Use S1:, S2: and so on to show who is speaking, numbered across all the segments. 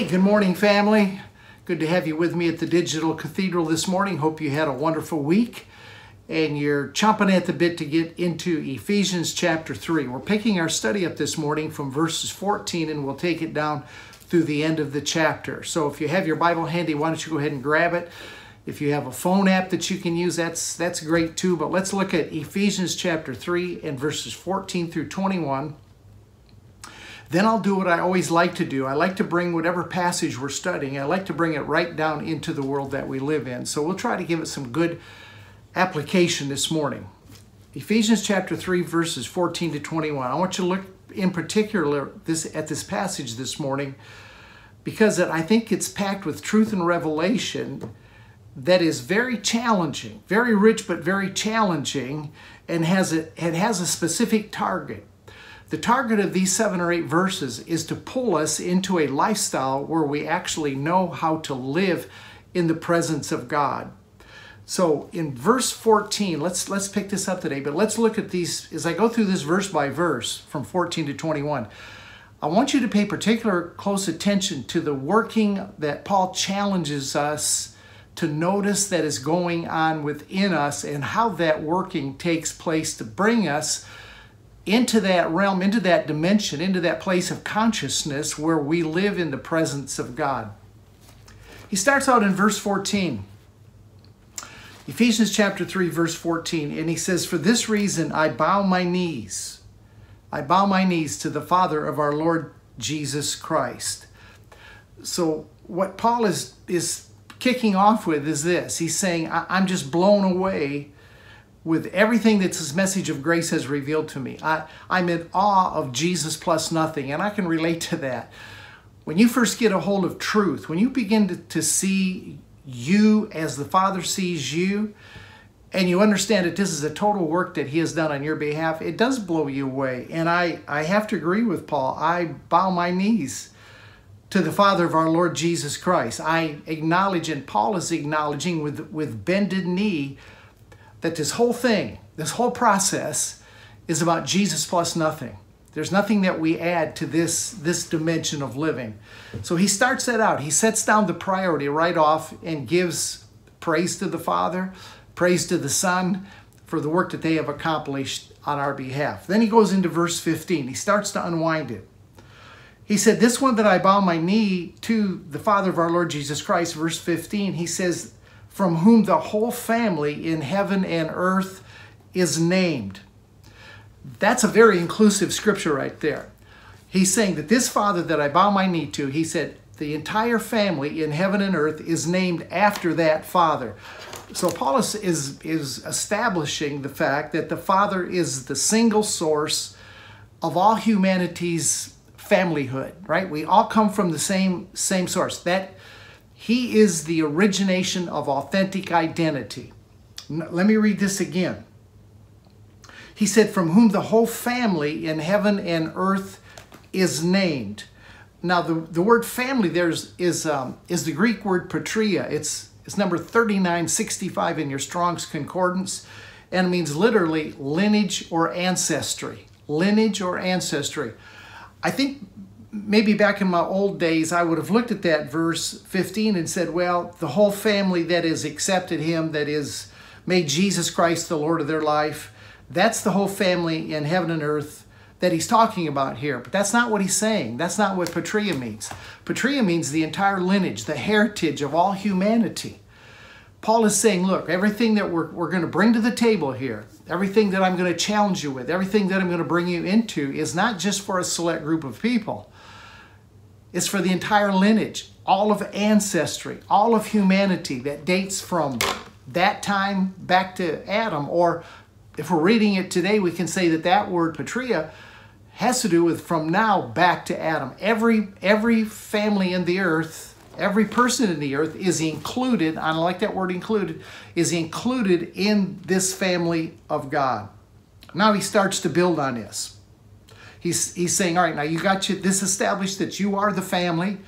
S1: Hey, good morning, family. Good to have you with me at the Digital Cathedral this morning. Hope you had a wonderful week and you're chomping at the bit to get into Ephesians chapter 3. We're picking our study up this morning from verses 14 and we'll take it down through the end of the chapter. So if you have your Bible handy, why don't you go ahead and grab it? If you have a phone app that you can use, that's that's great too. But let's look at Ephesians chapter 3 and verses 14 through 21. Then I'll do what I always like to do. I like to bring whatever passage we're studying, I like to bring it right down into the world that we live in. So we'll try to give it some good application this morning. Ephesians chapter 3 verses 14 to 21. I want you to look in particular this at this passage this morning because I think it's packed with truth and revelation that is very challenging, very rich but very challenging and has a it has a specific target. The target of these seven or eight verses is to pull us into a lifestyle where we actually know how to live in the presence of God. So in verse 14, let's let's pick this up today, but let's look at these as I go through this verse by verse from 14 to 21. I want you to pay particular close attention to the working that Paul challenges us to notice that is going on within us and how that working takes place to bring us into that realm, into that dimension, into that place of consciousness where we live in the presence of God. He starts out in verse 14. Ephesians chapter 3, verse 14, and he says, For this reason I bow my knees. I bow my knees to the Father of our Lord Jesus Christ. So, what Paul is, is kicking off with is this He's saying, I'm just blown away with everything that this message of grace has revealed to me. I, I'm in awe of Jesus plus nothing, and I can relate to that. When you first get a hold of truth, when you begin to, to see you as the Father sees you, and you understand that this is a total work that He has done on your behalf, it does blow you away. And I, I have to agree with Paul. I bow my knees to the Father of our Lord Jesus Christ. I acknowledge, and Paul is acknowledging with, with bended knee, that this whole thing, this whole process, is about Jesus plus nothing. There's nothing that we add to this, this dimension of living. So he starts that out. He sets down the priority right off and gives praise to the Father, praise to the Son for the work that they have accomplished on our behalf. Then he goes into verse 15. He starts to unwind it. He said, This one that I bow my knee to the Father of our Lord Jesus Christ, verse 15, he says, from whom the whole family in heaven and earth is named. That's a very inclusive scripture right there. He's saying that this Father that I bow my knee to, he said, the entire family in heaven and earth is named after that Father. So Paul is, is, is establishing the fact that the Father is the single source of all humanity's familyhood, right? We all come from the same, same source. That he is the origination of authentic identity. Let me read this again. He said, From whom the whole family in heaven and earth is named. Now, the, the word family there is, is, um, is the Greek word patria. It's, it's number 3965 in your Strong's Concordance, and it means literally lineage or ancestry. Lineage or ancestry. I think maybe back in my old days, I would have looked at that verse 15 and said, well, the whole family that has accepted him, that is made Jesus Christ the Lord of their life, that's the whole family in heaven and earth that he's talking about here. But that's not what he's saying. That's not what patria means. Patria means the entire lineage, the heritage of all humanity. Paul is saying, look, everything that we're, we're going to bring to the table here, everything that I'm going to challenge you with, everything that I'm going to bring you into is not just for a select group of people is for the entire lineage, all of ancestry, all of humanity that dates from that time back to Adam. Or if we're reading it today, we can say that that word patria has to do with from now back to Adam. Every, every family in the earth, every person in the earth is included, I don't like that word included, is included in this family of God. Now he starts to build on this. He's, he's saying, all right, now you got you, this established that you are the family.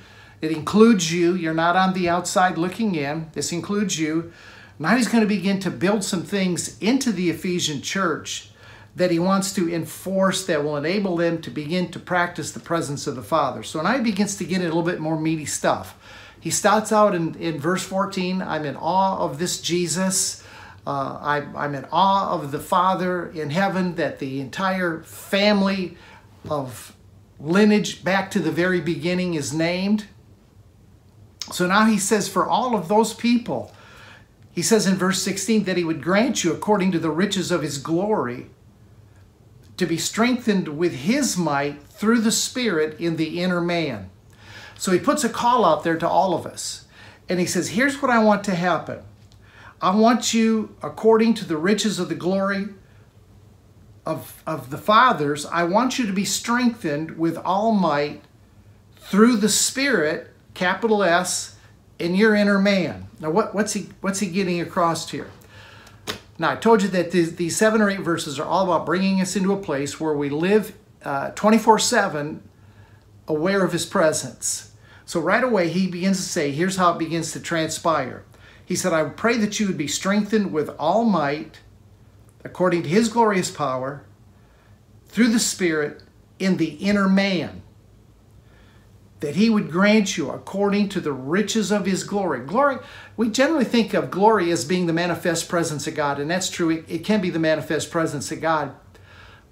S1: It includes you. You're not on the outside looking in. This includes you. Now he's going to begin to build some things into the Ephesian church that he wants to enforce that will enable them to begin to practice the presence of the Father. So now he begins to get a little bit more meaty stuff. He starts out in, in verse 14 I'm in awe of this Jesus. Uh, I, I'm in awe of the Father in heaven, that the entire family of lineage back to the very beginning is named. So now he says, for all of those people, he says in verse 16 that he would grant you, according to the riches of his glory, to be strengthened with his might through the Spirit in the inner man. So he puts a call out there to all of us. And he says, Here's what I want to happen. I want you, according to the riches of the glory of, of the fathers, I want you to be strengthened with all might through the Spirit, capital S, in your inner man. Now, what, what's, he, what's he getting across here? Now, I told you that these, these seven or eight verses are all about bringing us into a place where we live uh, 24 7 aware of his presence. So, right away, he begins to say, here's how it begins to transpire. He said, I pray that you would be strengthened with all might, according to his glorious power, through the Spirit, in the inner man that he would grant you according to the riches of his glory. Glory, we generally think of glory as being the manifest presence of God, and that's true. It, it, can be the manifest presence of God.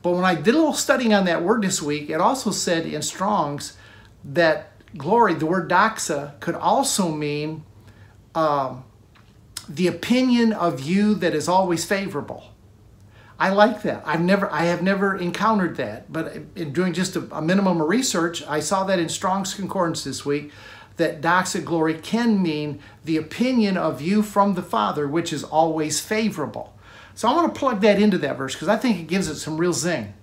S1: But when I did a little studying on that word this week, it also said in Strong's that glory, the word doxa, could also mean um, the opinion of you that is always favorable. I like that. I've never, I have never encountered that, but in doing just a, a minimum of research, I saw that in Strong's Concordance this week that doxa glory can mean the opinion of you from the Father, which is always favorable. So I want to plug that into that verse because I think it gives it some real zing.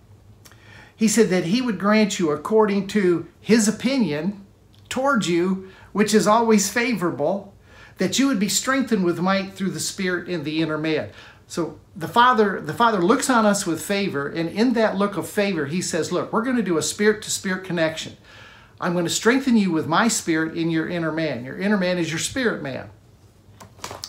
S1: He said that he would grant you according to his opinion towards you, which is always favorable, that you would be strengthened with might through the Spirit in the inner man. So the Father, the Father looks on us with favor, and in that look of favor, He says, Look, we're going to do a spirit to spirit connection. I'm going to strengthen you with my spirit in your inner man. Your inner man is your spirit man.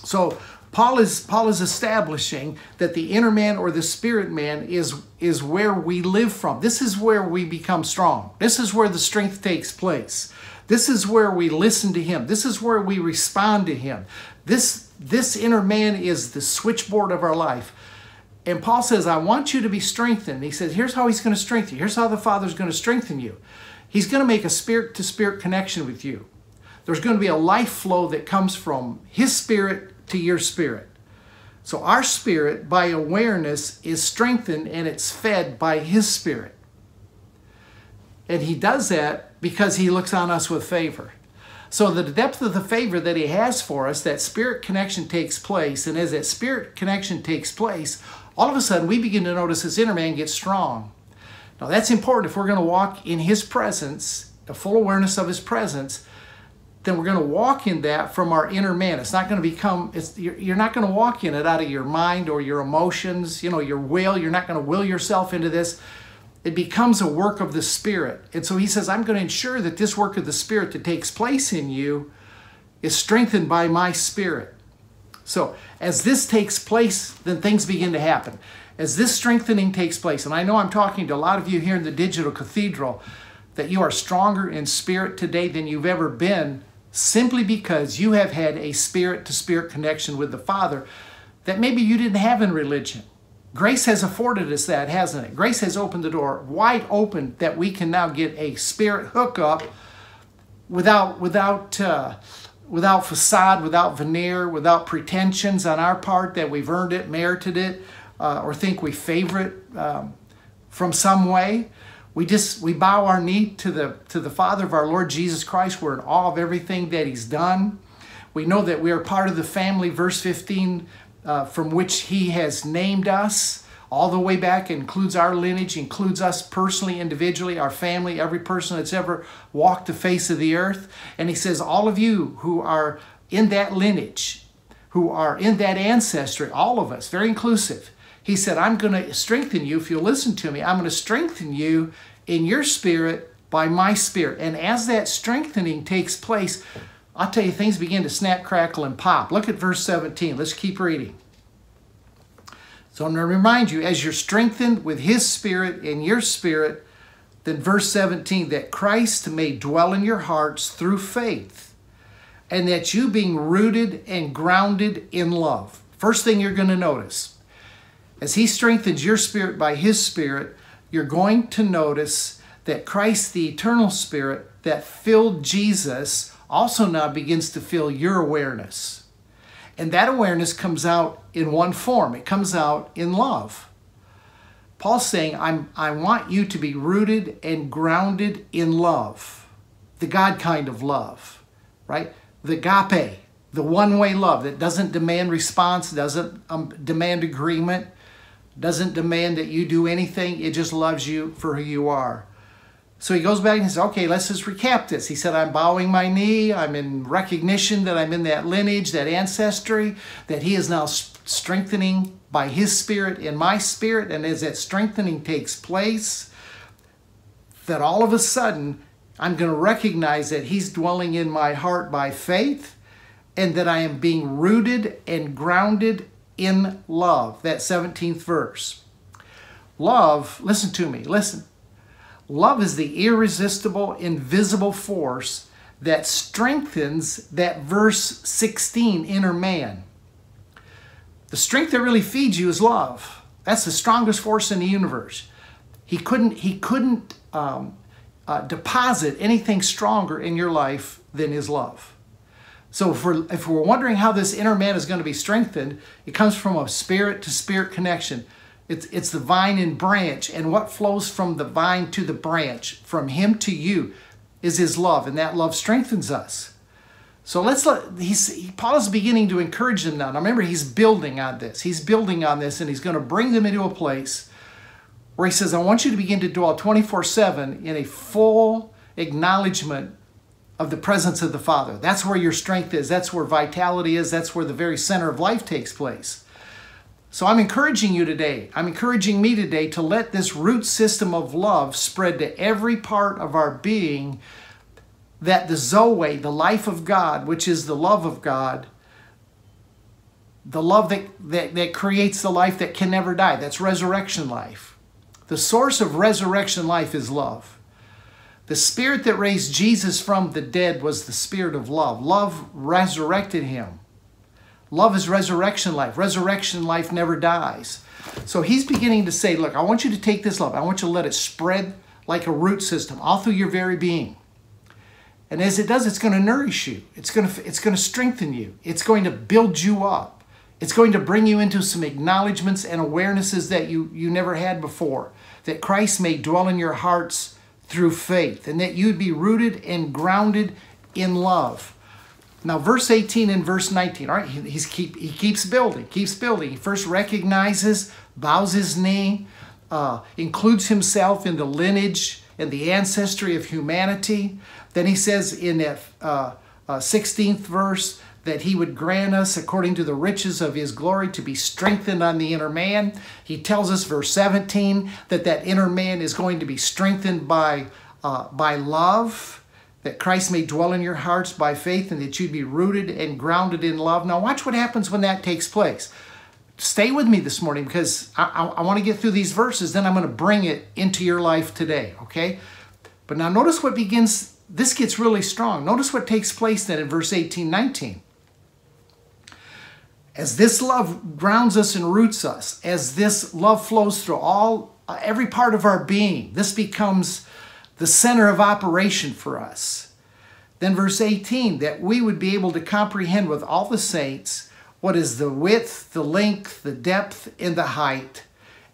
S1: So Paul is Paul is establishing that the inner man or the spirit man is is where we live from. This is where we become strong. This is where the strength takes place. This is where we listen to him. This is where we respond to him. This, this inner man is the switchboard of our life. And Paul says, I want you to be strengthened. He says, here's how he's going to strengthen you. Here's how the Father's going to strengthen you. He's going to make a spirit to spirit connection with you. There's going to be a life flow that comes from his spirit to your spirit. So our spirit, by awareness, is strengthened and it's fed by his spirit. And he does that because he looks on us with favor. So the depth of the favor that he has for us, that spirit connection takes place. And as that spirit connection takes place, all of a sudden we begin to notice this inner man gets strong. Now that's important if we're going to walk in his presence, the full awareness of his presence, then we're going to walk in that from our inner man. It's not going to become, it's, you're, you're not going to walk in it out of your mind or your emotions, you know, your will. You're not going to will yourself into this it becomes a work of the Spirit. And so he says, I'm going to ensure that this work of the Spirit that takes place in you is strengthened by my Spirit. So as this takes place, then things begin to happen. As this strengthening takes place, and I know I'm talking to a lot of you here in the Digital Cathedral, that you are stronger in spirit today than you've ever been simply because you have had a spirit to spirit connection with the Father that maybe you didn't have in religion. Grace has afforded us that, hasn't it? Grace has opened the door wide open that we can now get a spirit hookup without without uh, without facade, without veneer, without pretensions on our part that we've earned it, merited it, uh, or think we favor it um, from some way. We just we bow our knee to the to the Father of our Lord Jesus Christ. We're in awe of everything that He's done. We know that we are part of the family. Verse 15 uh, from which He has named us all the way back, includes our lineage, includes us personally, individually, our family, every person that's ever walked the face of the earth. And He says, All of you who are in that lineage, who are in that ancestry, all of us, very inclusive. He said, I'm going to strengthen you if you'll listen to me. I'm going to strengthen you in your spirit by my spirit. And as that strengthening takes place, I'll tell you, things begin to snap, crackle, and pop. Look at verse 17. Let's keep reading. So I'm going to remind you, as you're strengthened with His Spirit in your spirit, then verse 17, that Christ may dwell in your hearts through faith, and that you being rooted and grounded in love. First thing you're going to notice, as He strengthens your spirit by His Spirit, you're going to notice that Christ, the eternal Spirit that filled Jesus, also now begins to fill your awareness. And that awareness comes out in one form it comes out in love. Paul's saying, I'm, I want you to be rooted and grounded in love, the God kind of love, right? The agape, the one way love that doesn't demand response, doesn't um, demand agreement, doesn't demand that you do anything. It just loves you for who you are. So he goes back and says, okay, let's just recap this. He said, I'm bowing my knee. I'm in recognition that I'm in that lineage, that ancestry, that he is now strengthening by his spirit in my spirit. And as that strengthening takes place, that all of a sudden, I'm going to recognize that he's dwelling in my heart by faith and that I am being rooted and grounded in love. That 17th verse. Love, listen to me, listen. Love is the irresistible, invisible force that strengthens that verse 16 inner man. The strength that really feeds you is love. That's the strongest force in the universe. He couldn't, he couldn't um, uh, deposit anything stronger in your life than his love. So if we're, if we're wondering how this inner man is going to be strengthened, it comes from a spirit to spirit connection. It's, it's the vine and branch, and what flows from the vine to the branch, from him to you, is his love, and that love strengthens us. So let's let, he's, he, Paul is beginning to encourage them now. Now remember, he's building on this. He's building on this, and he's going to bring them into a place where he says, I want you to begin to dwell 24 7 in a full acknowledgement of the presence of the Father. That's where your strength is. That's where vitality is. That's where the very center of life takes place. So I'm encouraging you today, I'm encouraging me today to let this root system of love spread to every part of our being that the Zoe, the life of God, which is the love of God, the love that, that, that creates the life that can never die, that's resurrection life. The source of resurrection life is love. The spirit that raised Jesus from the dead was the spirit of love. Love resurrected him. Love is resurrection life. Resurrection life never dies. So he's beginning to say, look, I want you to take this love. I want you to let it spread like a root system all through your very being. And as it does, it's going to nourish you. It's going to, it's going to strengthen you. It's going to build you up. It's going to bring you into some acknowledgments and awarenesses that you, you never had before. That Christ may dwell in your hearts through faith and that you'd be rooted and grounded in love. Now, verse 18 and verse 19, all right, he's keep, he keeps building, keeps building. He first recognizes, bows his knee, uh, includes himself in the lineage and the ancestry of humanity. Then he says in that uh, uh, 16th verse that he would grant us, according to the riches of his glory, to be strengthened on the inner man. He tells us, verse 17, that that inner man is going to be strengthened by, uh, by love that Christ may dwell in your hearts by faith and that you'd be rooted and grounded in love. Now, watch what happens when that takes place. Stay with me this morning because I, I, I want to get through these verses, then I'm going to bring it into your life today, okay? But now notice what begins, this gets really strong. Notice what takes place then in verse 18, 19. As this love grounds us and roots us, as this love flows through all, every part of our being, this becomes the center of operation for us. Then, verse 18, that we would be able to comprehend with all the saints what is the width, the length, the depth, and the height,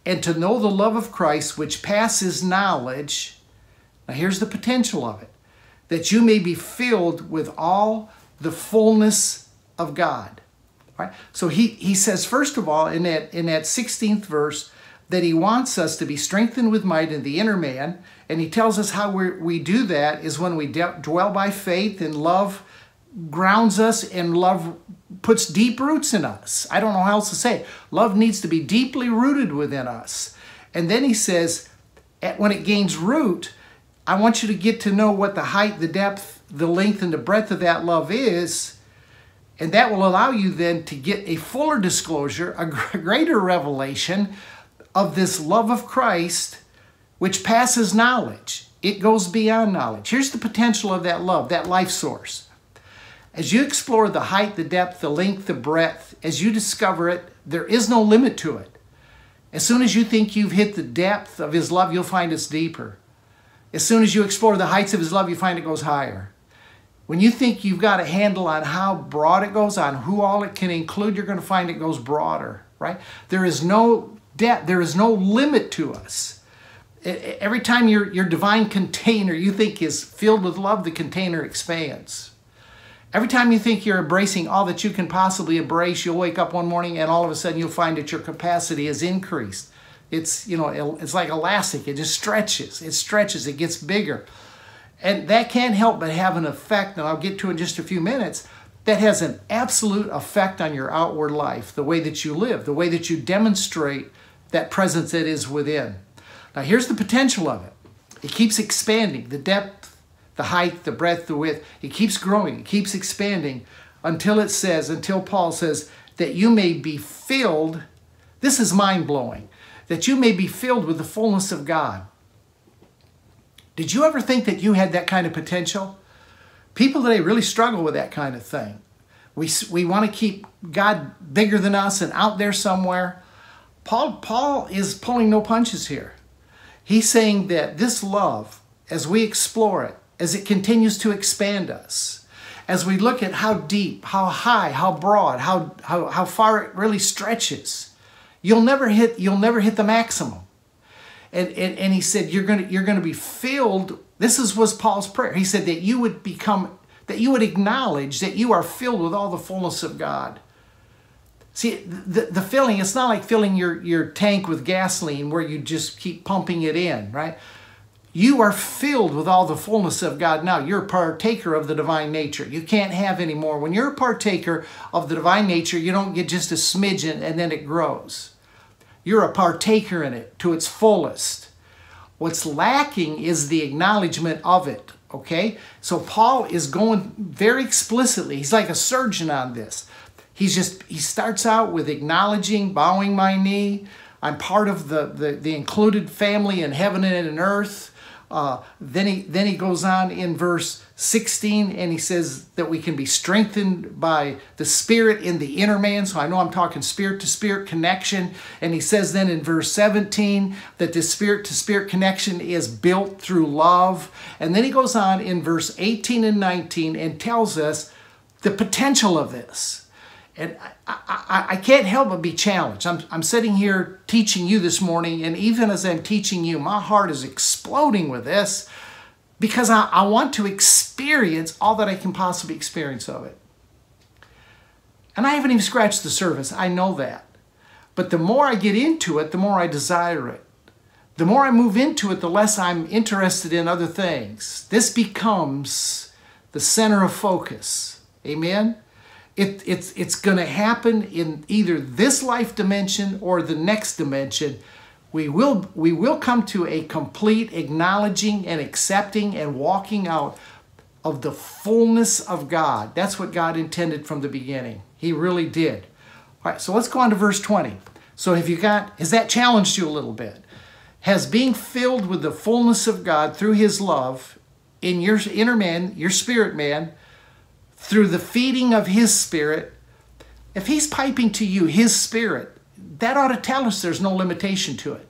S1: and to know the love of Christ which passes knowledge. Now, here's the potential of it that you may be filled with all the fullness of God. Right? So he, he says, first of all, in that, in that 16th verse, that he wants us to be strengthened with might in the inner man. And he tells us how we do that is when we dwell by faith and love grounds us and love puts deep roots in us. I don't know how else to say it. Love needs to be deeply rooted within us. And then he says, when it gains root, I want you to get to know what the height, the depth, the length, and the breadth of that love is. And that will allow you then to get a fuller disclosure, a greater revelation of this love of Christ, which passes knowledge. It goes beyond knowledge. Here's the potential of that love, that life source. As you explore the height, the depth, the length, the breadth, as you discover it, there is no limit to it. As soon as you think you've hit the depth of His love, you'll find it's deeper. As soon as you explore the heights of His love, you find it goes higher. When you think you've got a handle on how broad it goes, on who all it can include, you're going to find it goes broader, right? There is no depth, there is no limit to us. Every time your, your divine container you think is filled with love, the container expands. Every time you think you're embracing all that you can possibly embrace, you'll wake up one morning and all of a sudden you'll find that your capacity has increased. It's, you know, it's like elastic. It just stretches. It stretches. It gets bigger. And that can't help but have an effect, and I'll get to in just a few minutes, that has an absolute effect on your outward life, the way that you live, the way that you demonstrate that presence that is within. Now, here's the potential of it it keeps expanding the depth, the height, the breadth, the width. It keeps growing, it keeps expanding until it says, until Paul says, that you may be filled. This is mind blowing. That you may be filled with the fullness of God. Did you ever think that you had that kind of potential? People today really struggle with that kind of thing. We, we want to keep God bigger than us and out there somewhere. Paul, Paul is pulling no punches here. He's saying that this love, as we explore it, as it continues to expand us, as we look at how deep, how high, how broad, how, how, how far it really stretches, you'll never hit, you'll never hit the maximum. And, and, and he said, you're to, you're to be filled. This is, was Paul's prayer. He said that you would become, that you would acknowledge that you are filled with all the fullness of God. See, the, the filling, it's not like filling your, your tank with gasoline where you just keep pumping it in, right? You are filled with all the fullness of God now. You're a partaker of the divine nature. You can't have any more. When you're a partaker of the divine nature, you don't get just a smidgen and then it grows. You're a partaker in it to its fullest. What's lacking is the acknowledgement of it, okay? So Paul is going very explicitly, he's like a surgeon on this. He's just, he starts out with acknowledging, bowing my knee. I'm part of the, the, the included family in heaven and in earth. Uh, then he then he goes on in verse 16 and he says that we can be strengthened by the spirit in the inner man so i know i'm talking spirit to spirit connection and he says then in verse 17 that this spirit to spirit connection is built through love and then he goes on in verse 18 and 19 and tells us the potential of this and I, I, I, can't help but be challenged. I'm, I'm sitting here teaching you this morning, and even as I'm teaching you, my heart is exploding with this because I, I want to experience all that I can possibly experience of it. And I haven't even scratched the surface, I know that. But the more I get into it, the more I desire it. The more I move into it, the less I'm interested in other things. This becomes the center of focus. Amen? It, it's it's going to happen in either this life dimension or the next dimension. We will, we will come to a complete acknowledging and accepting and walking out of the fullness of God. That's what God intended from the beginning. He really did. All right, so let's go on to verse 20. So have you got, has that challenged you a little bit? Has being filled with the fullness of God through his love in your inner man, your spirit man, through the feeding of His Spirit, if He's piping to you His Spirit, that ought to tell us there's no limitation to it.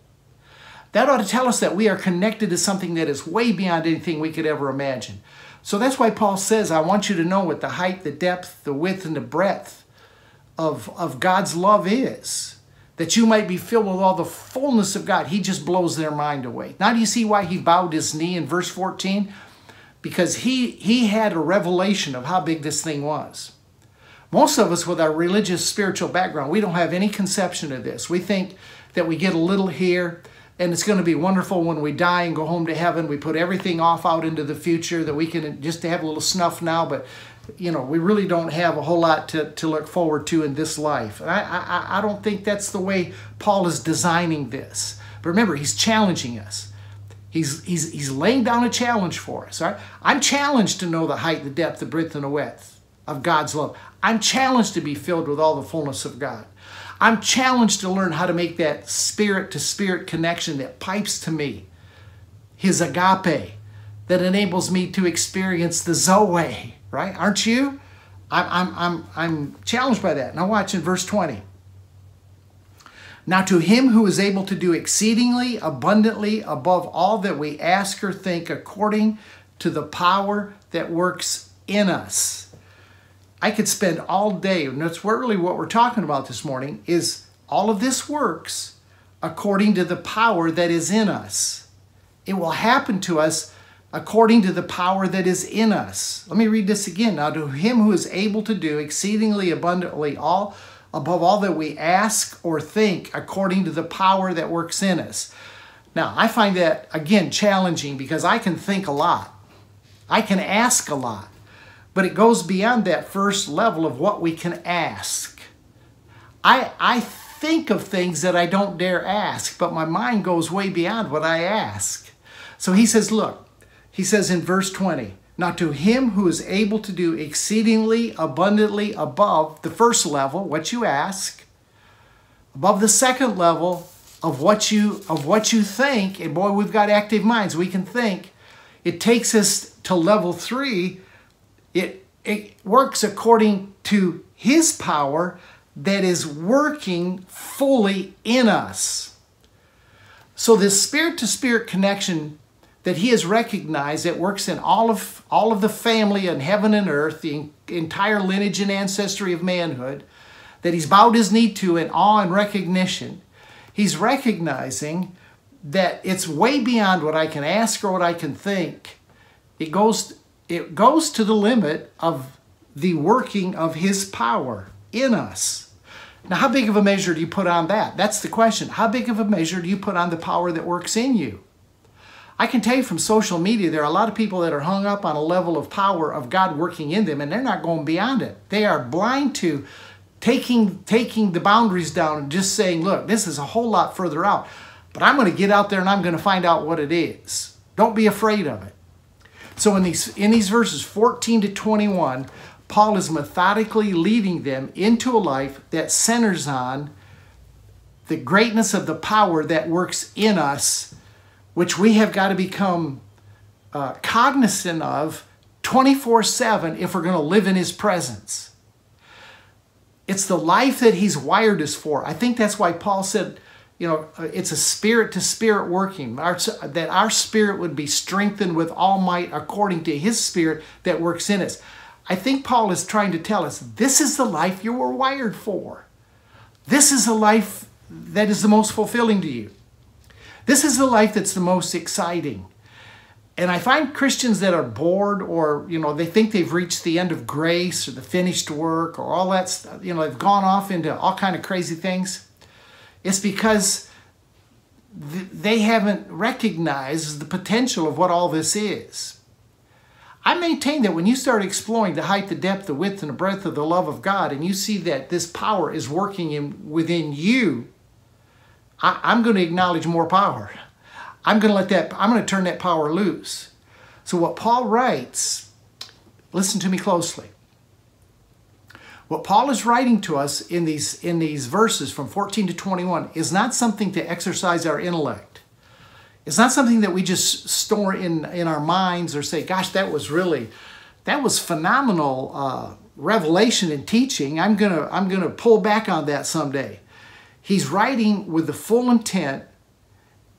S1: That ought to tell us that we are connected to something that is way beyond anything we could ever imagine. So that's why Paul says, I want you to know what the height, the depth, the width, and the breadth of, of God's love is. That you might be filled with all the fullness of God. He just blows their mind away. Now, do you see why he bowed his knee in verse 14? Because he, he had a revelation of how big this thing was. Most of us with our religious spiritual background, we don't have any conception of this. We think that we get a little here and it's going to be wonderful when we die and go home to heaven. We put everything off out into the future that we can just have a little snuff now, but you know, we really don't have a whole lot to, to look forward to in this life. I, I, I don't think that's the way Paul is designing this. But remember, he's challenging us. He's, he's, he's laying down a challenge for us. Right? I'm challenged to know the height, the depth, the breadth, and the width. of God's love. I'm challenged to be filled with all the fullness of God. I'm challenged to learn how to make that spirit to spirit connection that pipes to me, His agape, that enables me to experience the Zoe, right? Aren't you? I'm, I'm, I'm, I'm challenged by that. Now, watch in verse 20. Now, to him who is able to do exceedingly abundantly above all that we ask or think, according to the power that works in us. I could spend all day, and that's really what we're talking about this morning, is all of this works according to the power that is in us. It will happen to us according to the power that is in us. Let me read this again. Now, to him who is able to do exceedingly abundantly all above all that we ask or think, according to the power that works in us. Now, I find that, again, challenging because I can think a lot, I can ask a lot, but it goes beyond that first level of what we can ask. I, I think of things that I don't dare ask, but my mind goes way beyond what I ask. So he says, Look, he says in verse 20, now, to him who is able to do exceedingly abundantly above the first level, what you ask, above the second level of what you of what you think, and boy, we've got active minds, we can think. It takes us to level three. It it works according to his power that is working fully in us. So this spirit to spirit connection that he has recognized that works in all of all of the family in heaven and earth, the entire lineage and ancestry of manhood, that he's bowed his knee to in awe and recognition. He's recognizing that it's way beyond what I can ask or what I can think. It goes it goes to the limit of the working of his power in us. Now, how big of a measure do you put on that? That's the question. How big of a measure do you put on the power that works in you? I can tell you from social media, there are a lot of people that are hung up on a level of power of God working in them, and they're not going beyond it. They are blind to taking, taking the boundaries down and just saying, look, this is a whole lot further out, but I'm going to get out there and I'm going to find out what it is. Don't be afraid of it. So in these, in these verses 14 to 21, Paul is methodically leading them into a life that centers on the greatness of the power that works in us which we have got to become uh, cognizant of 24 7 if we're going to live in His presence. It's the life that He's wired us for. I think that's why Paul said, you know, uh, it's a spirit to spirit working, our, that our spirit would be strengthened with all might according to His spirit that works in us. I think Paul is trying to tell us this is the life you were wired for. This is the life that is the most fulfilling to you. This is the life that's the most exciting. And I find Christians that are bored or, you know, they think they've reached the end of grace or the finished work or all that stuff, you know, they've gone off into all kind of crazy things. It's because th- they haven't recognized the potential of what all this is. I maintain that when you start exploring the height, the depth, the width, and the breadth of the love of God, and you see that this power is working in, within you, I, am going to acknowledge more power. I'm going to let that, I'm going to turn that power loose. So, what Paul writes, listen to me closely. What Paul is writing to us in these, in these verses from 14 to 21 is not something to exercise our intellect. It's not something that we just store in, in our minds or say, gosh, that was really, that was phenomenal uh, revelation and teaching. I'm going to I'm going to pull back on that someday. He's writing with the full intent.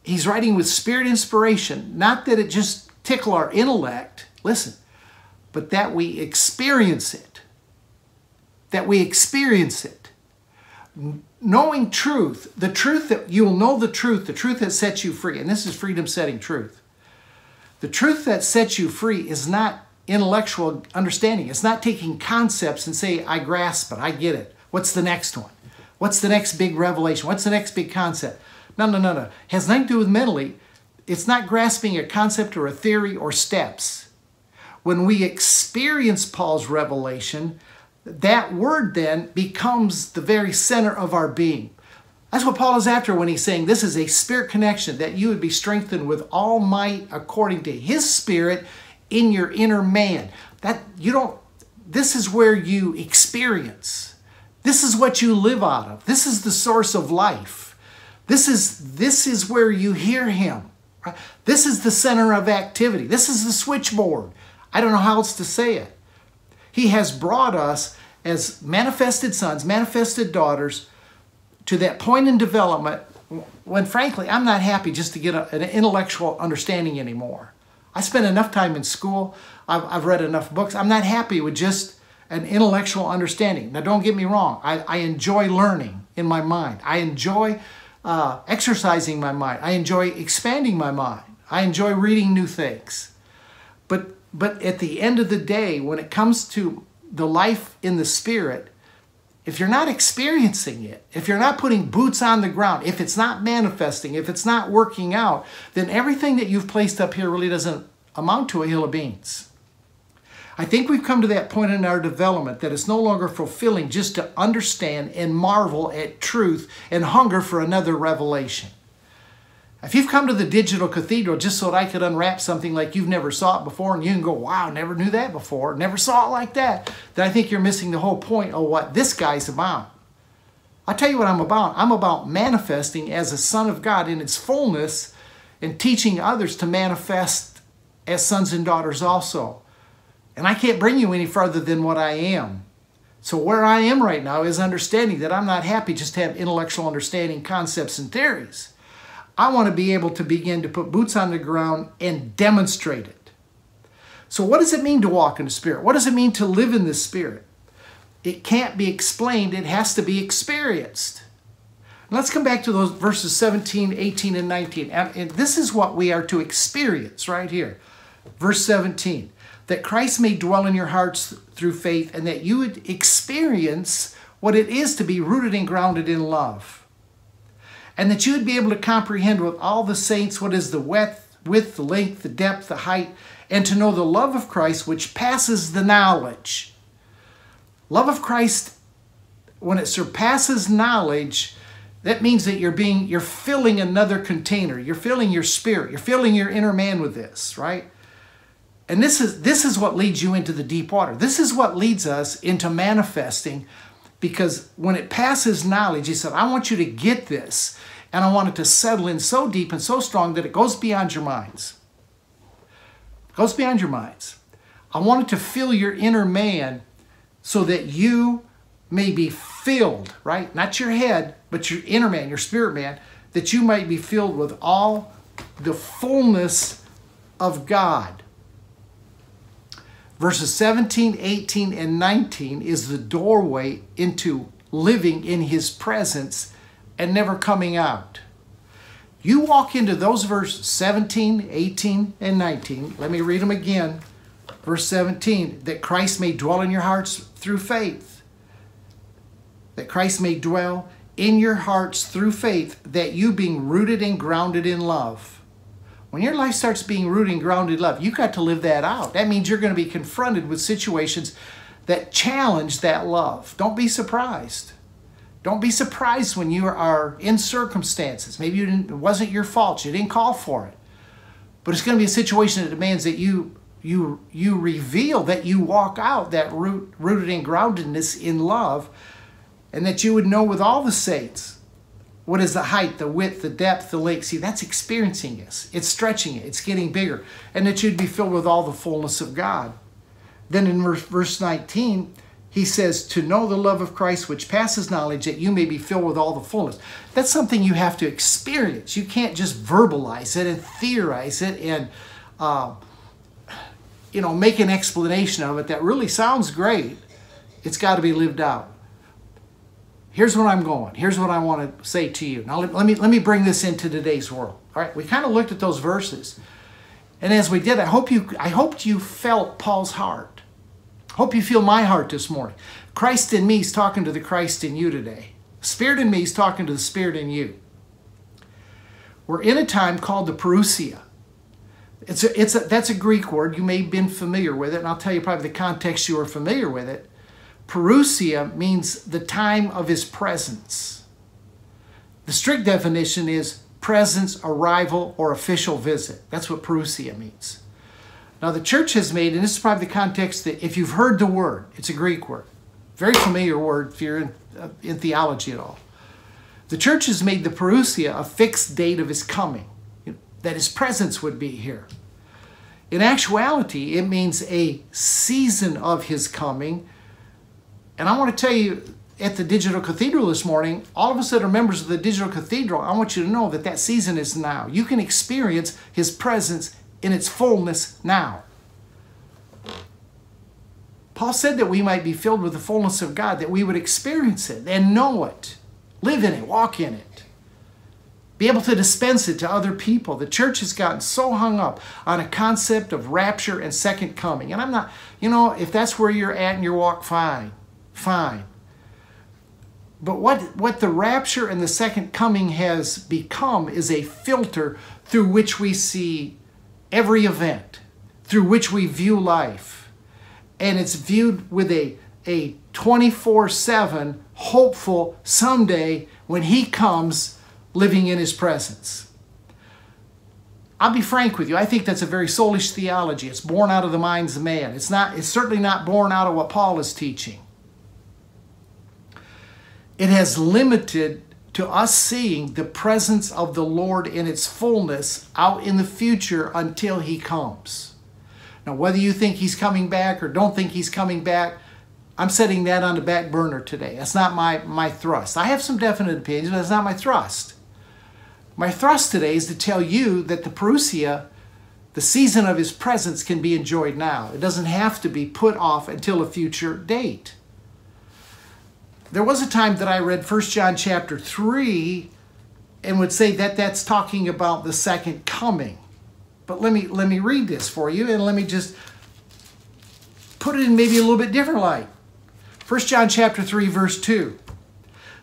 S1: He's writing with spirit inspiration, not that it just tickle our intellect, listen, but that we experience it. That we experience it. Knowing truth, the truth that you will know the truth, the truth that sets you free, and this is freedom setting truth. The truth that sets you free is not intellectual understanding. It's not taking concepts and say, I grasp it, I get it. What's the next one? What's the next big revelation? What's the next big concept? No, no, no, no. Has nothing to do with mentally. It's not grasping a concept or a theory or steps. When we experience Paul's revelation, that word then becomes the very center of our being. That's what Paul is after when he's saying this is a spirit connection, that you would be strengthened with all might according to his spirit in your inner man. That you don't this is where you experience. This is what you live out of. This is the source of life. This is this is where you hear him. This is the center of activity. This is the switchboard. I don't know how else to say it. He has brought us as manifested sons, manifested daughters to that point in development when frankly I'm not happy just to get a, an intellectual understanding anymore. I spent enough time in school. I've, I've, read enough books. I'm not happy with just an intellectual understanding. Now, don't get me wrong. I, I enjoy learning in my mind. I enjoy uh, exercising my mind. I enjoy expanding my mind. I enjoy reading new things. But, but at the end of the day, when it comes to the life in the spirit, if you're not experiencing it, if you're not putting boots on the ground, if it's not manifesting, if it's not working out, then everything that you've placed up here really doesn't amount to a hill of beans. I think we've come to that point in our development that it's no longer fulfilling just to understand and marvel at truth and hunger for another revelation. If you've come to the digital cathedral just so that I could unwrap something like you've never saw it before and you can go, wow, never knew that before, never saw it like that, then I think you're missing the whole point of what this guy's about. I'll tell you what I'm about. I'm about manifesting as a son of God in its fullness and teaching others to manifest as sons and daughters also. And I can't bring you any further than what I am. So where I am right now is understanding that I'm not happy just to have intellectual understanding, concepts, and theories. I want to be able to begin to put boots on the ground and demonstrate it. So, what does it mean to walk in the Spirit? What does it mean to live in the Spirit? It can't be explained, it has to be experienced. Let's come back to those verses 17, 18, and 19. And this is what we are to experience right here. Verse 17 that Christ may dwell in your hearts through faith, and that you would experience what it is to be rooted and grounded in love and that you would be able to comprehend with all the saints what is the width, width, the length, the depth, the height, and to know the love of Christ which passes the knowledge. Love of Christ, when it surpasses knowledge, that means that you're being you're filling another container. You're filling your spirit. You're filling your inner man with this, right? And this is this is what leads you into the deep water. This is what leads us into manifesting because when it passes knowledge, he said, I want you to get this, and I want it to settle in so deep and so strong that it goes beyond your minds. It goes beyond your minds. I want it to fill your inner man so that you may be filled, right? Not your head, but your inner man, your spirit man, that you might be filled with all the fullness of God. Verses 17, 18, and 19 is the doorway into living in His presence and never coming out. You walk into those verses 17, 18, and 19. Let me read them again. Verse 17 that Christ may dwell in your hearts through faith. That Christ may dwell in your hearts through faith, that you being rooted and grounded in love when your life starts being rooted and grounded love, you've got to live that out. That means you're going to be confronted with situations that challenge that love. Don't be surprised. Don't be surprised when you are in circumstances. Maybe it wasn't your fault. You didn't call for it. But it's going to be a situation that demands that you you you reveal that you walk out that root, rooted in groundedness in love and that you would know with all the saints what is the height, the width, the depth, the length? See, that's experiencing this. It's stretching it. It's getting bigger. And that you'd be filled with all the fullness of God. Then in verse, verse 19, he says, To know the love of Christ which passes knowledge, that you may be filled with all the fullness. That's something you have to experience. You can't just verbalize it and theorize it and, uh, you know, make an explanation of it that really sounds great. It's got to be lived out here's where I'm going. Here's what I want to say to you. Now let, let, me let me bring this into today's world. All right, we kind of looked at those verses. And as we did, I hope you I hoped you felt Paul's heart. Hope you feel my heart this morning. Christ in me is talking to the Christ in you today. Spirit in me is talking to the Spirit in you. We're in a time called the parousia. It's a, it's a, that's a Greek word. You may have been familiar with it, and I'll tell you probably the context you are familiar with it. Parousia means the time of his presence. The strict definition is presence, arrival, or official visit. That's what parousia means. Now, the church has made, and this is probably the context that if you've heard the word, it's a Greek word, very familiar word if you're in, uh, in theology at all. The church has made the parousia a fixed date of his coming, that his presence would be here. In actuality, it means a season of his coming. And I want to tell you, at the Digital Cathedral this morning, all of us that are members of the Digital Cathedral, I want you to know that that season is now. You can experience his presence in its fullness now. Paul said that we might be filled with the fullness of God, that we would experience it and know it, live in it, walk in it, be able to dispense it to other people. The church has gotten so hung up on a concept of rapture and second coming. And I'm not, you know, if that's where you're at in your walk, fine, fine. But what, what the rapture and the second coming has become is a filter through which we see every event, through which we view life. And it's viewed with a, a 24 7 hopeful someday when He comes living in His presence. I'll be frank with you. I think that's a very soulish theology. It's born out of the minds of man. It's not. It's certainly not born out of what Paul is teaching. It has limited to us seeing the presence of the Lord in its fullness out in the future until He comes. Now, whether you think He's coming back or don't think He's coming back, I'm setting that on the back burner today. That's not my, my thrust. I have some definite opinions, but that's not my thrust. My thrust today is to tell you that the Parousia, the season of His presence, can be enjoyed now. It doesn't have to be put off until a future date there was a time that I read 1 John chapter 3 and would say that that's talking about the second coming. But let me let me read this for you and let me just put it in maybe a little bit different light. 1 John chapter 3 verse 2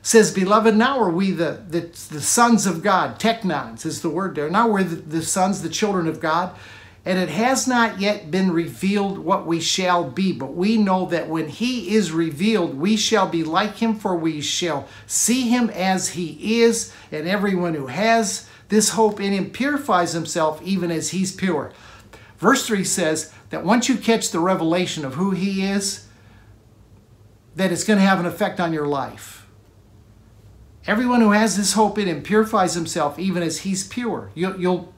S1: says, Beloved, now are we the, the, the sons of God. Teknons is the word there. Now we're the, the sons, the children of God. And it has not yet been revealed what we shall be, but we know that when he is revealed, we shall be like him, for we shall see him as he is. And everyone who has this hope in him purifies himself even as he's pure. Verse 3 says that once you catch the revelation of who he is, that it's going to have an effect on your life. Everyone who has this hope in him purifies himself even as he's pure. You'll, you'll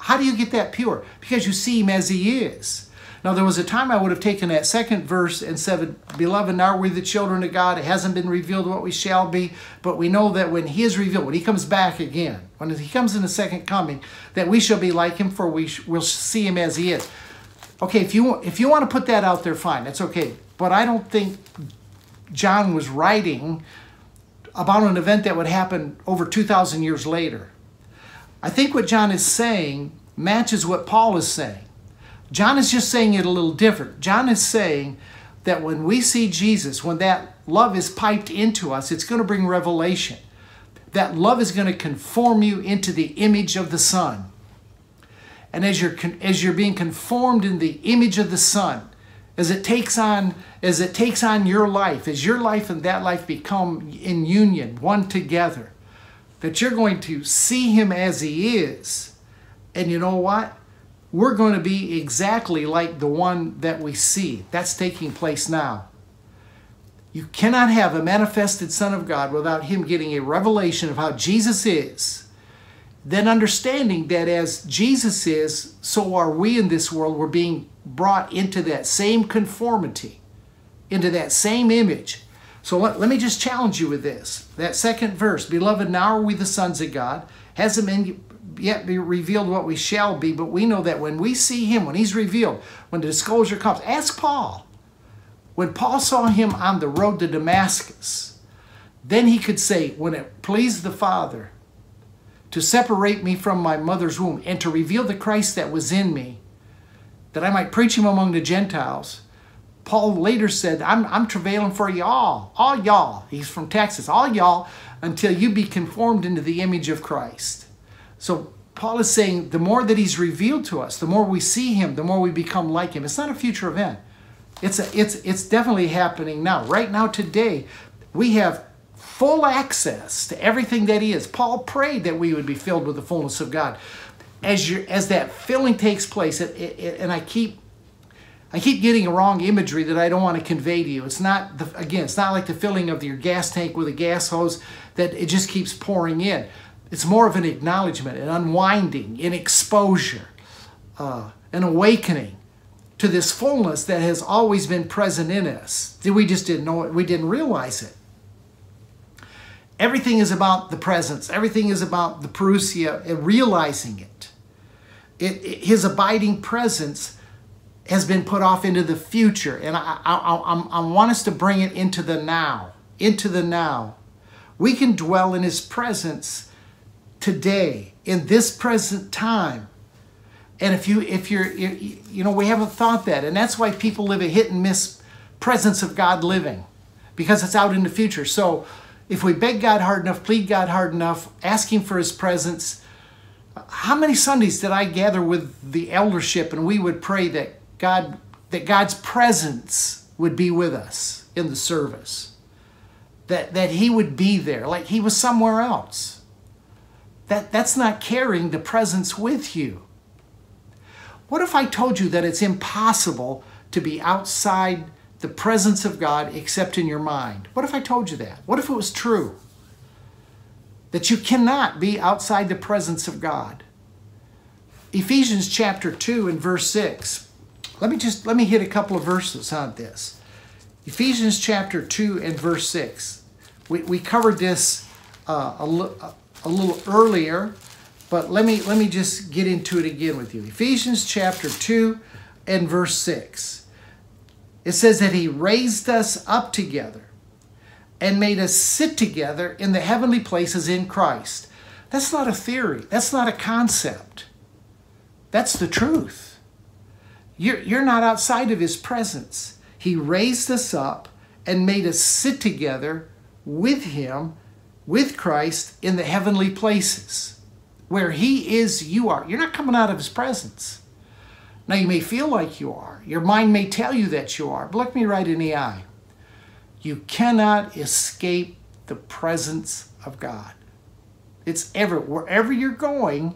S1: how do you get that pure? Because you see him as he is. Now, there was a time I would have taken that second verse and said, Beloved, now we're the children of God. It hasn't been revealed what we shall be, but we know that when he is revealed, when he comes back again, when he comes in the second coming, that we shall be like him, for we will see him as he is. Okay, if you, if you want to put that out there, fine, that's okay. But I don't think John was writing about an event that would happen over 2,000 years later. I think what John is saying matches what Paul is saying. John is just saying it a little different. John is saying that when we see Jesus, when that love is piped into us, it's going to bring revelation. That love is going to conform you into the image of the Son. And as you're, as you're being conformed in the image of the Son, as it takes on as it takes on your life, as your life and that life become in union, one together, that you're going to see him as he is. And you know what? We're going to be exactly like the one that we see. That's taking place now. You cannot have a manifested Son of God without him getting a revelation of how Jesus is. Then understanding that as Jesus is, so are we in this world. We're being brought into that same conformity, into that same image. So let, let me just challenge you with this. That second verse, Beloved, now are we the sons of God. Hasn't been yet be revealed what we shall be, but we know that when we see him, when he's revealed, when the disclosure comes, ask Paul. When Paul saw him on the road to Damascus, then he could say, when it pleased the Father to separate me from my mother's womb and to reveal the Christ that was in me, that I might preach him among the Gentiles, Paul later said, I'm, I'm travailing for y'all, all y'all. He's from Texas, all y'all, until you be conformed into the image of Christ. So Paul is saying the more that he's revealed to us, the more we see him, the more we become like him. It's not a future event. It's, a, it's, it's definitely happening now. Right now, today, we have full access to everything that he is. Paul prayed that we would be filled with the fullness of God. As, you as that filling takes place, it, it, and I keep I keep getting a wrong imagery that I don't want to convey to you. It's not, the, again, it's not like the filling of your gas tank with a gas hose that it just keeps pouring in. It's more of an acknowledgement, an unwinding, an exposure, uh, an awakening to this fullness that has always been present in us. We just didn't know it, we didn't realize it. Everything is about the presence, everything is about the parousia and realizing it. it, it his abiding presence has been put off into the future. And I, I, I, I, want us to bring it into the now, into the now. We can dwell in His presence today, in this present time. And if you, if you're, you, you know, we haven't thought that, and that's why people live a hit and miss presence of God living, because it's out in the future. So, if we beg God hard enough, plead God hard enough, ask Him for His presence. How many Sundays did I gather with the eldership and we would pray that God, that God's presence would be with us in the service. That, that he would be there, like he was somewhere else. That, that's not carrying the presence with you. What if I told you that it's impossible to be outside the presence of God except in your mind? What if I told you that? What if it was true? That you cannot be outside the presence of God. Ephesians chapter 2 and verse 6 let me just let me hit a couple of verses on this. Ephesians chapter 2 and verse 6. We, we covered this uh, a, a little earlier, but let me let me just get into it again with you. Ephesians chapter 2 and verse 6. It says that he raised us up together and made us sit together in the heavenly places in Christ. That's not a theory. That's not a concept. That's the truth. You're, you're not outside of his presence. He raised us up and made us sit together with him, with Christ, in the heavenly places. Where he is, you are. You're not coming out of his presence. Now, you may feel like you are. Your mind may tell you that you are. But look me right in the eye. You cannot escape the presence of God. It's ever, wherever you're going,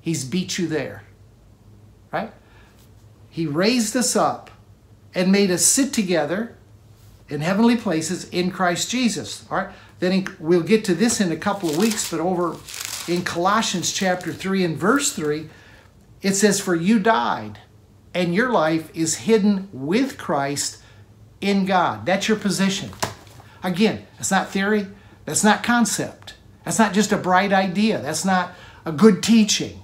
S1: he's beat you there. Right? He raised us up and made us sit together in heavenly places in Christ Jesus. All right. Then we'll get to this in a couple of weeks, but over in Colossians chapter 3 and verse 3, it says, For you died, and your life is hidden with Christ in God. That's your position. Again, that's not theory, that's not concept. That's not just a bright idea. That's not a good teaching.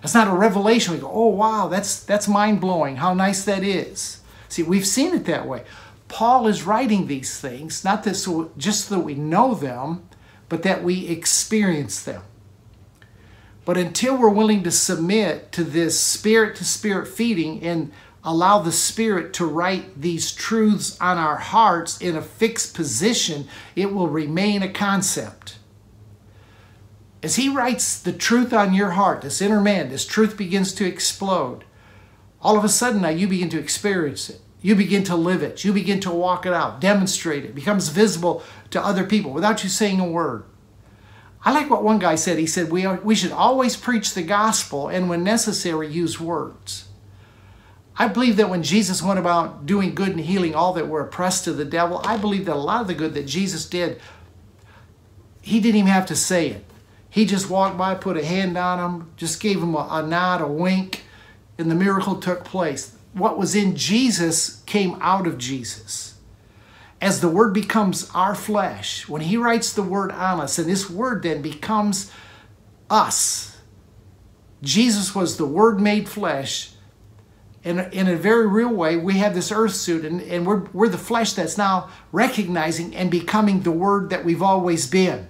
S1: That's not a revelation. We go, oh wow, that's that's mind blowing. How nice that is. See, we've seen it that way. Paul is writing these things not that so just so that we know them, but that we experience them. But until we're willing to submit to this spirit to spirit feeding and allow the Spirit to write these truths on our hearts in a fixed position, it will remain a concept as he writes the truth on your heart, this inner man, this truth begins to explode. All of a sudden now you begin to experience it. You begin to live it. You begin to walk it out, demonstrate it. becomes visible to other people without you saying a word. I like what one guy said. He said, we, are, we should always preach the gospel and when necessary use words. I believe that when Jesus went about doing good and healing all that were oppressed of the devil, I believe that a lot of the good that Jesus did, he didn't even have to say it. He just walked by, put a hand on him, just gave him a, a nod, a wink, and the miracle took place. What was in Jesus came out of Jesus. As the word becomes our flesh, when he writes the word on us, and this word then becomes us. Jesus was the word made flesh. In a, in a very real way, we have this earth suit, and, and we're, we're the flesh that's now recognizing and becoming the word that we've always been.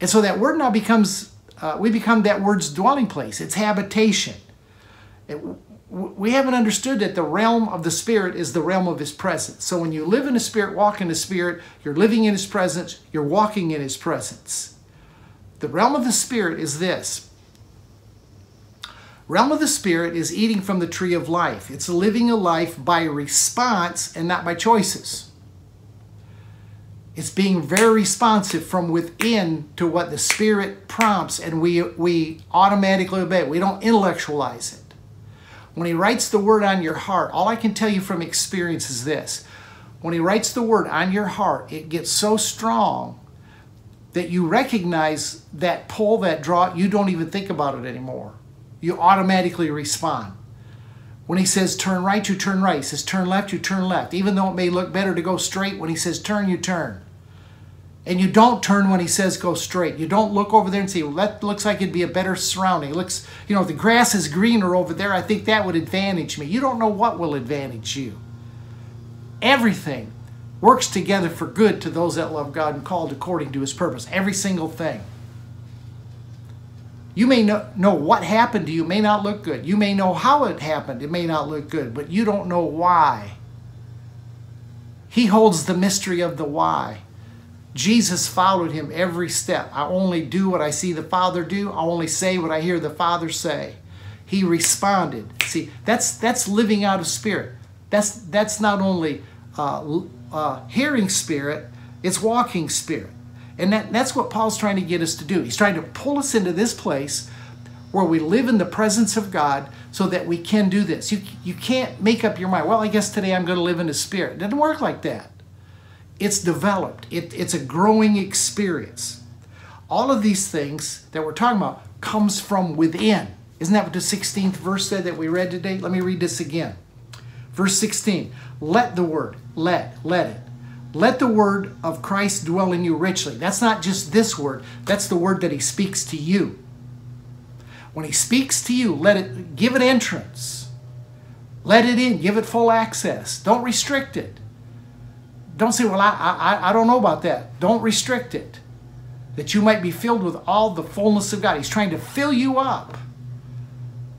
S1: And so that word now becomes, uh, we become that word's dwelling place, its habitation. It, we haven't understood that the realm of the Spirit is the realm of His presence. So when you live in the Spirit, walk in the Spirit, you're living in His presence, you're walking in His presence. The realm of the Spirit is this. Realm of the Spirit is eating from the tree of life. It's living a life by response and not by choices. It's being very responsive from within to what the Spirit prompts, and we, we automatically obey. We don't intellectualize it. When He writes the word on your heart, all I can tell you from experience is this. When He writes the word on your heart, it gets so strong that you recognize that pull, that draw, you don't even think about it anymore. You automatically respond. When he says turn right, you turn right. He says turn left, you turn left. Even though it may look better to go straight, when he says turn, you turn. And you don't turn when he says go straight. You don't look over there and say, well, that looks like it'd be a better surrounding. It looks, you know, the grass is greener over there, I think that would advantage me. You don't know what will advantage you. Everything works together for good to those that love God and called according to his purpose. Every single thing. You may know, know what happened to you, may not look good. You may know how it happened, it may not look good, but you don't know why. He holds the mystery of the why. Jesus followed him every step. I only do what I see the Father do. I only say what I hear the Father say. He responded. See, that's that's living out of spirit. That's that's not only uh, uh, hearing spirit; it's walking spirit. And that, that's what Paul's trying to get us to do. He's trying to pull us into this place where we live in the presence of God so that we can do this. You, you can't make up your mind, well, I guess today I'm going to live in the Spirit. It doesn't work like that. It's developed, it, it's a growing experience. All of these things that we're talking about comes from within. Isn't that what the 16th verse said that we read today? Let me read this again. Verse 16, let the word, let, let it let the word of Christ dwell in you richly. That's not just this word, that's the word that he speaks to you. When he speaks to you, let it give it entrance. Let it in, give it full access. Don't restrict it. Don't say, well, I, I, I don't know about that. Don't restrict it. That you might be filled with all the fullness of God. He's trying to fill you up.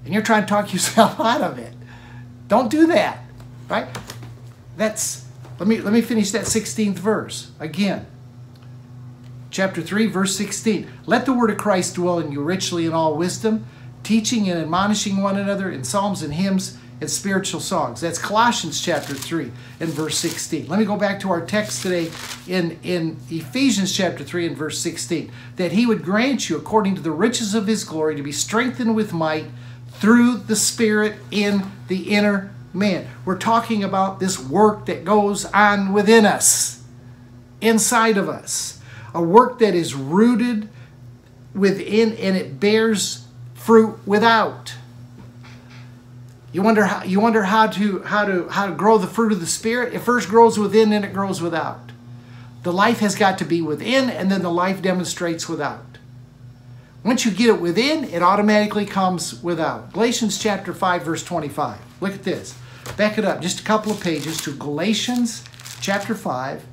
S1: And you're trying to talk yourself out of it. Don't do that. Right? That's let me, let me finish that 16th verse again. Chapter 3, verse 16. Let the word of Christ dwell in you richly in all wisdom, teaching and admonishing one another in psalms and hymns and spiritual songs. That's Colossians chapter 3 and verse 16. Let me go back to our text today in, in Ephesians chapter 3 and verse 16. That he would grant you, according to the riches of his glory, to be strengthened with might through the Spirit in the inner man. We're talking about this work that goes on within us, inside of us. A work that is rooted within and it bears fruit without. You wonder how you wonder how to how to how to grow the fruit of the spirit? It first grows within and it grows without. The life has got to be within and then the life demonstrates without. Once you get it within, it automatically comes without. Galatians chapter 5 verse 25. Look at this. Back it up just a couple of pages to Galatians chapter 5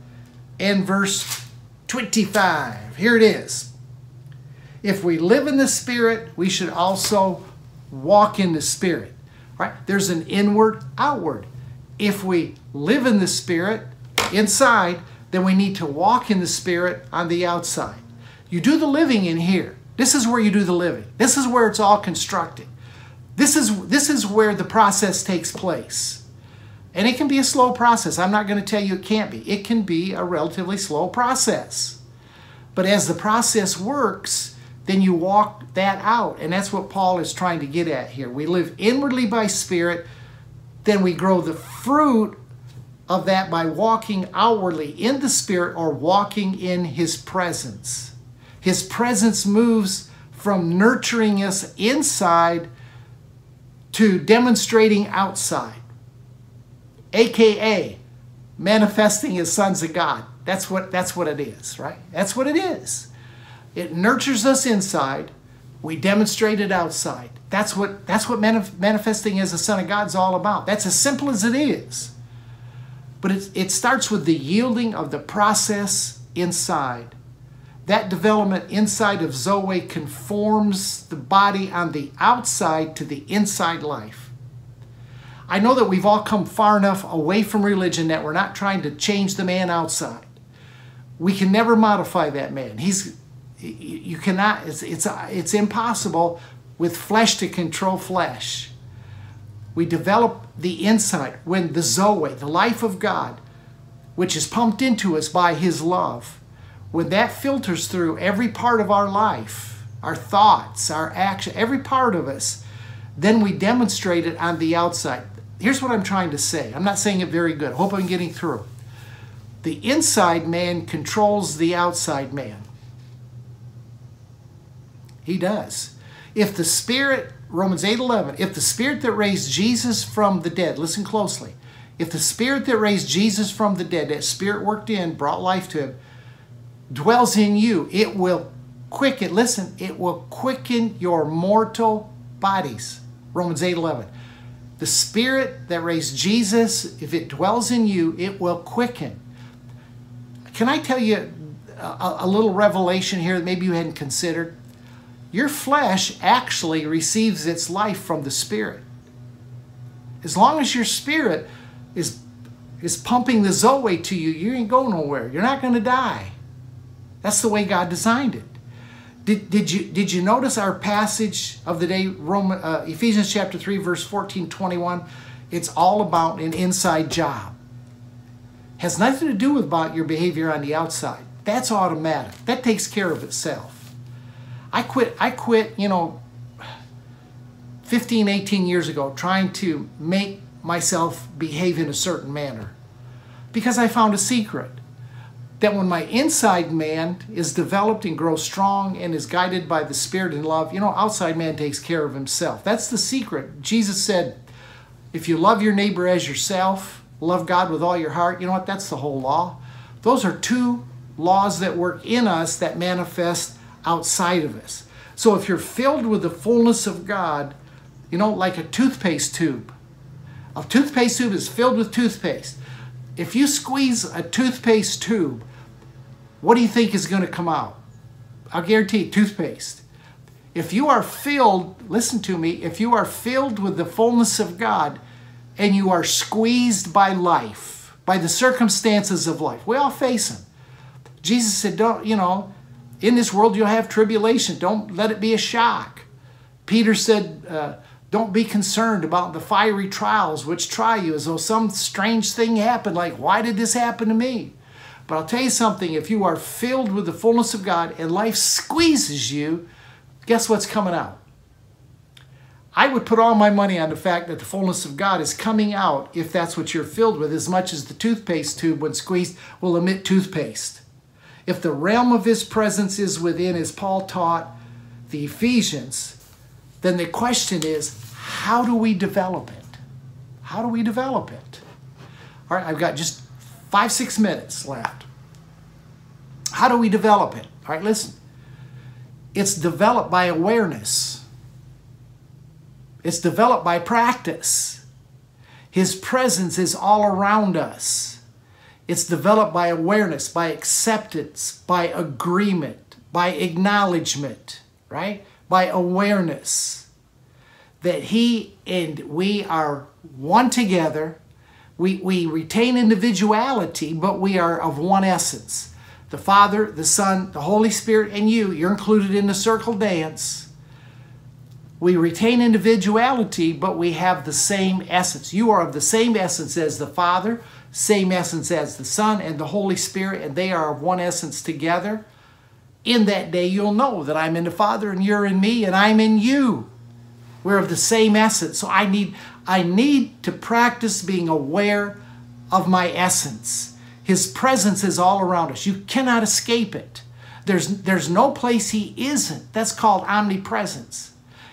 S1: and verse 25. Here it is. If we live in the Spirit, we should also walk in the Spirit. Right? There's an inward, outward. If we live in the Spirit inside, then we need to walk in the Spirit on the outside. You do the living in here. This is where you do the living. This is where it's all constructed. This is, this is where the process takes place. And it can be a slow process. I'm not going to tell you it can't be. It can be a relatively slow process. But as the process works, then you walk that out. And that's what Paul is trying to get at here. We live inwardly by spirit, then we grow the fruit of that by walking outwardly in the spirit or walking in his presence. His presence moves from nurturing us inside to demonstrating outside, aka manifesting as sons of God. That's what that's what it is, right? That's what it is. It nurtures us inside, we demonstrate it outside. That's what that's what manif- manifesting as a son of God is all about. That's as simple as it is. But it, it starts with the yielding of the process inside that development inside of Zoe conforms the body on the outside to the inside life. I know that we've all come far enough away from religion that we're not trying to change the man outside. We can never modify that man. He's you cannot it's it's it's impossible with flesh to control flesh. We develop the insight when the Zoe, the life of God, which is pumped into us by his love when that filters through every part of our life, our thoughts, our action, every part of us, then we demonstrate it on the outside. Here's what I'm trying to say. I'm not saying it very good. Hope I'm getting through. The inside man controls the outside man. He does. If the spirit, Romans 8 11, if the spirit that raised Jesus from the dead, listen closely, if the spirit that raised Jesus from the dead, that spirit worked in, brought life to him, dwells in you, it will quicken, listen, it will quicken your mortal bodies. Romans 8 11. The spirit that raised Jesus, if it dwells in you, it will quicken. Can I tell you a, a little revelation here that maybe you hadn't considered? Your flesh actually receives its life from the spirit. As long as your spirit is, is pumping the Zoe to you, you ain't going nowhere. You're not going to die. That's the way God designed it. Did, did, you, did you notice our passage of the day, Roman, uh, Ephesians chapter 3, verse 14, 21? It's all about an inside job. Has nothing to do with about your behavior on the outside. That's automatic. That takes care of itself. I quit, I quit, you know, 15, 18 years ago trying to make myself behave in a certain manner because I found a secret that when my inside man is developed and grows strong and is guided by the Spirit and love, you know, outside man takes care of himself. That's the secret. Jesus said, if you love your neighbor as yourself, love God with all your heart, you know what? That's the whole law. Those are two laws that work in us that manifest outside of us. So if you're filled with the fullness of God, you know, like a toothpaste tube, a toothpaste tube is filled with toothpaste. If you squeeze a toothpaste tube, what do you think is going to come out? I'll guarantee toothpaste. If you are filled, listen to me, if you are filled with the fullness of God and you are squeezed by life, by the circumstances of life, we all face them. Jesus said, don't, you know, in this world you'll have tribulation. Don't let it be a shock. Peter said, uh, don't be concerned about the fiery trials which try you as though some strange thing happened, like, why did this happen to me? But I'll tell you something if you are filled with the fullness of God and life squeezes you, guess what's coming out? I would put all my money on the fact that the fullness of God is coming out if that's what you're filled with, as much as the toothpaste tube, when squeezed, will emit toothpaste. If the realm of His presence is within, as Paul taught the Ephesians, then the question is how do we develop it? How do we develop it? All right, I've got just Five, six minutes left. How do we develop it? All right, listen. It's developed by awareness. It's developed by practice. His presence is all around us. It's developed by awareness, by acceptance, by agreement, by acknowledgement, right? By awareness that He and we are one together we, we retain individuality, but we are of one essence. The Father, the Son, the Holy Spirit, and you, you're included in the circle dance. We retain individuality, but we have the same essence. You are of the same essence as the Father, same essence as the Son, and the Holy Spirit, and they are of one essence together. In that day, you'll know that I'm in the Father, and you're in me, and I'm in you. We're of the same essence. So I need, I need to practice being aware of my essence. His presence is all around us. You cannot escape it. There's, there's no place He isn't. That's called omnipresence.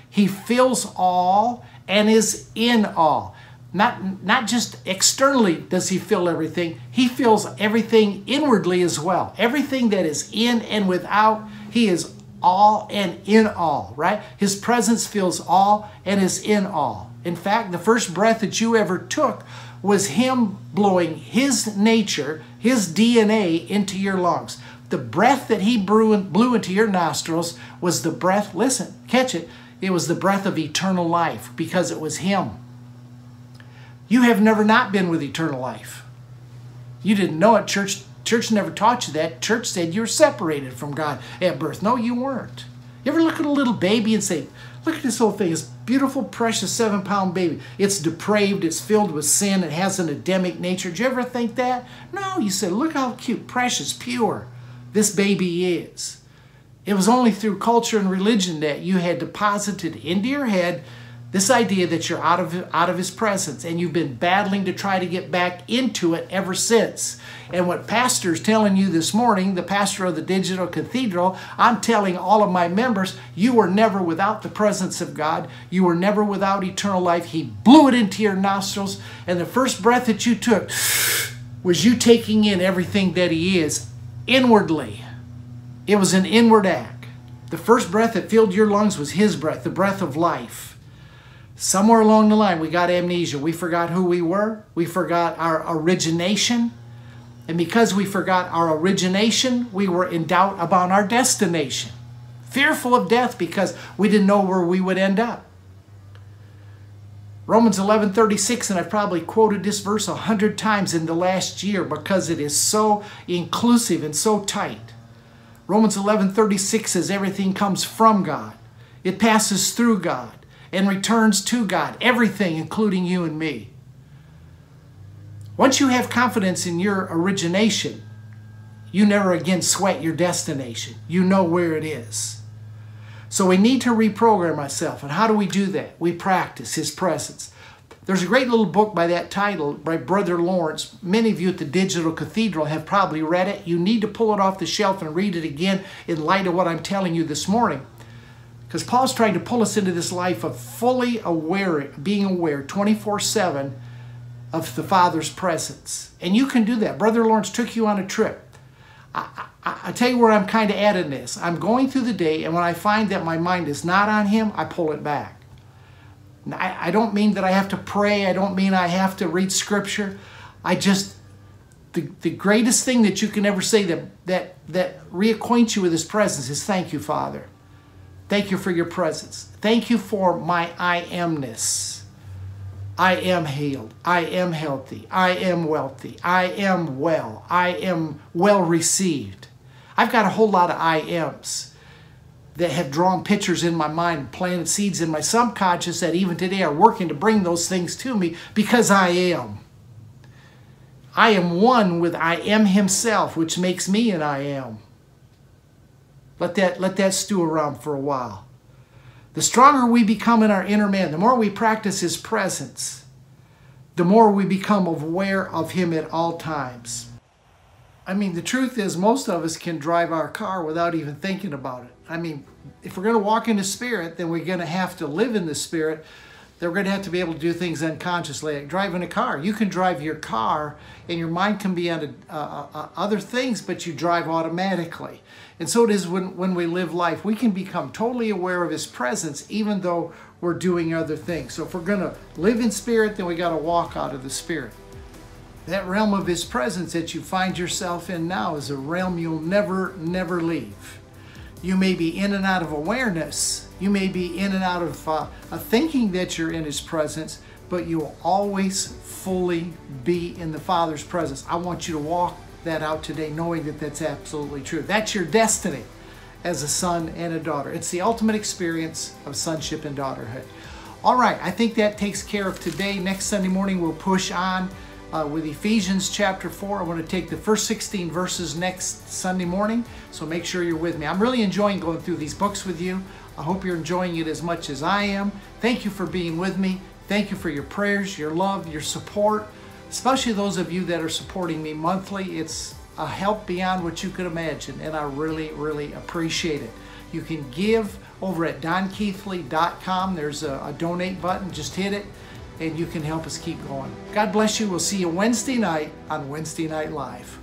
S1: He fills all and is in all. Not, not just externally does He fill everything, He fills everything inwardly as well. Everything that is in and without, He is all and in all, right? His presence fills all and is in all. In fact, the first breath that you ever took was Him blowing His nature, His DNA into your lungs. The breath that He blew into your nostrils was the breath, listen, catch it, it was the breath of eternal life because it was Him. You have never not been with eternal life. You didn't know it. Church, church never taught you that. Church said you were separated from God at birth. No, you weren't. You ever look at a little baby and say, Look at this whole thing. This beautiful, precious seven pound baby. It's depraved. It's filled with sin. It has an Adamic nature. Did you ever think that? No, you said, look how cute, precious, pure this baby is. It was only through culture and religion that you had deposited into your head This idea that you're out of, out of his presence and you've been battling to try to get back into it ever since. And what pastor's telling you this morning, the pastor of the Digital Cathedral, I'm telling all of my members, you were never without the presence of God. You were never without eternal life. He blew it into your nostrils, and the first breath that you took was you taking in everything that He is inwardly. It was an inward act. The first breath that filled your lungs was His breath, the breath of life. Somewhere along the line, we got amnesia. We forgot who we were. We forgot our origination. And because we forgot our origination, we were in doubt about our destination. Fearful of death because we didn't know where we would end up. Romans 11:36 and I've probably quoted this verse a hundred times in the last year because it is so inclusive and so tight. Romans 11:36 says everything comes from God. It passes through God and returns to God, everything, including you and me. Once you have confidence in your origination, you never again sweat your destination. You know where it is. So we need to reprogram ourselves. And how do we do that? We practice His presence. There's a great little book by that title by Brother Lawrence. Many of you at the Digital Cathedral have probably read it. You need to pull it off the shelf and read it again in light of what I'm telling you this morning. Because Paul's trying to pull us into this life of fully aware, being aware 24 7 of the Father's presence. And you can do that. Brother Lawrence took you on a trip. I, I, I tell you where I'm kind of at in this. I'm going through the day, and when I find that my mind is not on Him, I pull it back. I, I don't mean that I have to pray, I don't mean I have to read Scripture. I just, the, the greatest thing that you can ever say that, that, that reacquaints you with His presence is thank you, Father. Thank you for your presence. Thank you for my I amness. I am healed. I am healthy. I am wealthy. I am well. I am well received. I've got a whole lot of I ams that have drawn pictures in my mind, planted seeds in my subconscious that even today are working to bring those things to me because I am. I am one with I am Himself, which makes me an I am. Let that, let that stew around for a while. The stronger we become in our inner man, the more we practice His presence, the more we become aware of Him at all times. I mean, the truth is, most of us can drive our car without even thinking about it. I mean, if we're going to walk in the Spirit, then we're going to have to live in the Spirit. Then we're going to have to be able to do things unconsciously, like driving a car. You can drive your car, and your mind can be on uh, uh, other things, but you drive automatically. And so it is when, when we live life. We can become totally aware of His presence, even though we're doing other things. So if we're going to live in Spirit, then we got to walk out of the Spirit. That realm of His presence that you find yourself in now is a realm you'll never, never leave. You may be in and out of awareness. You may be in and out of uh, thinking that you're in His presence, but you'll always fully be in the Father's presence. I want you to walk that out today, knowing that that's absolutely true. That's your destiny as a son and a daughter. It's the ultimate experience of sonship and daughterhood. All right, I think that takes care of today. Next Sunday morning, we'll push on uh, with Ephesians chapter 4. I want to take the first 16 verses next Sunday morning, so make sure you're with me. I'm really enjoying going through these books with you. I hope you're enjoying it as much as I am. Thank you for being with me. Thank you for your prayers, your love, your support, especially those of you that are supporting me monthly. It's a help beyond what you could imagine, and I really, really appreciate it. You can give over at donkeathley.com. There's a, a donate button. Just hit it and you can help us keep going. God bless you. We'll see you Wednesday night on Wednesday Night Live.